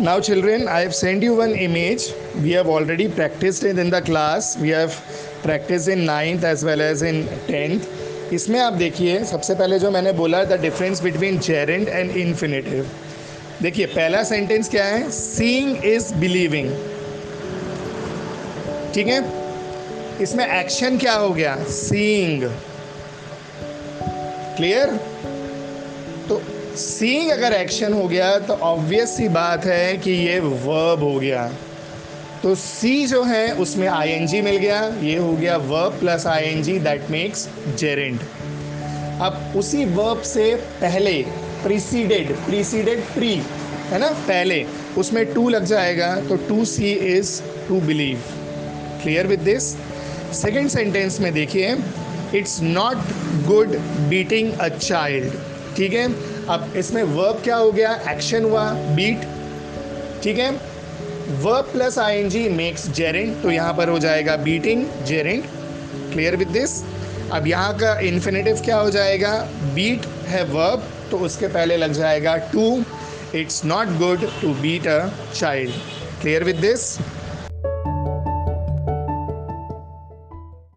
Now, children, I have sent you one image. We have already practiced it in the class. We have practiced in ninth as well as in tenth इसमें आप देखिए सबसे पहले जो मैंने बोला the difference between gerund and infinitive देखिए पहला सेंटेंस क्या है सीइंग इज़ बिलीविंग ठीक है इसमें एक्शन क्या हो गया सीइंग क्लियर तो सीइंग अगर एक्शन हो गया तो ऑब्वियस सी बात है कि ये वर्ब हो गया। तो सी जो है, उसमें आईएनजी मिल गया। ये हो गया verb plus I N G that makes gerund अब उसी वर्ब से पहले प्रीसीडेड प्रीसीडेड प्री है ना? पहले, उसमें टू लग जाएगा तो to see is to believe clear with this second sentence में देखिए it's not good beating a child ठीक है? अब इसमें वर्ब क्या हो गया? एक्शन हुआ बीट ठीक है? Verb plus I N G makes gerund तो यहाँ पर हो जाएगा beating gerund clear with this अब यहाँ का इन्फिनेटिव क्या हो जाएगा? बीट है वर्ब तो उसके पहले लग जाएगा to it's not good to beat a child clear with this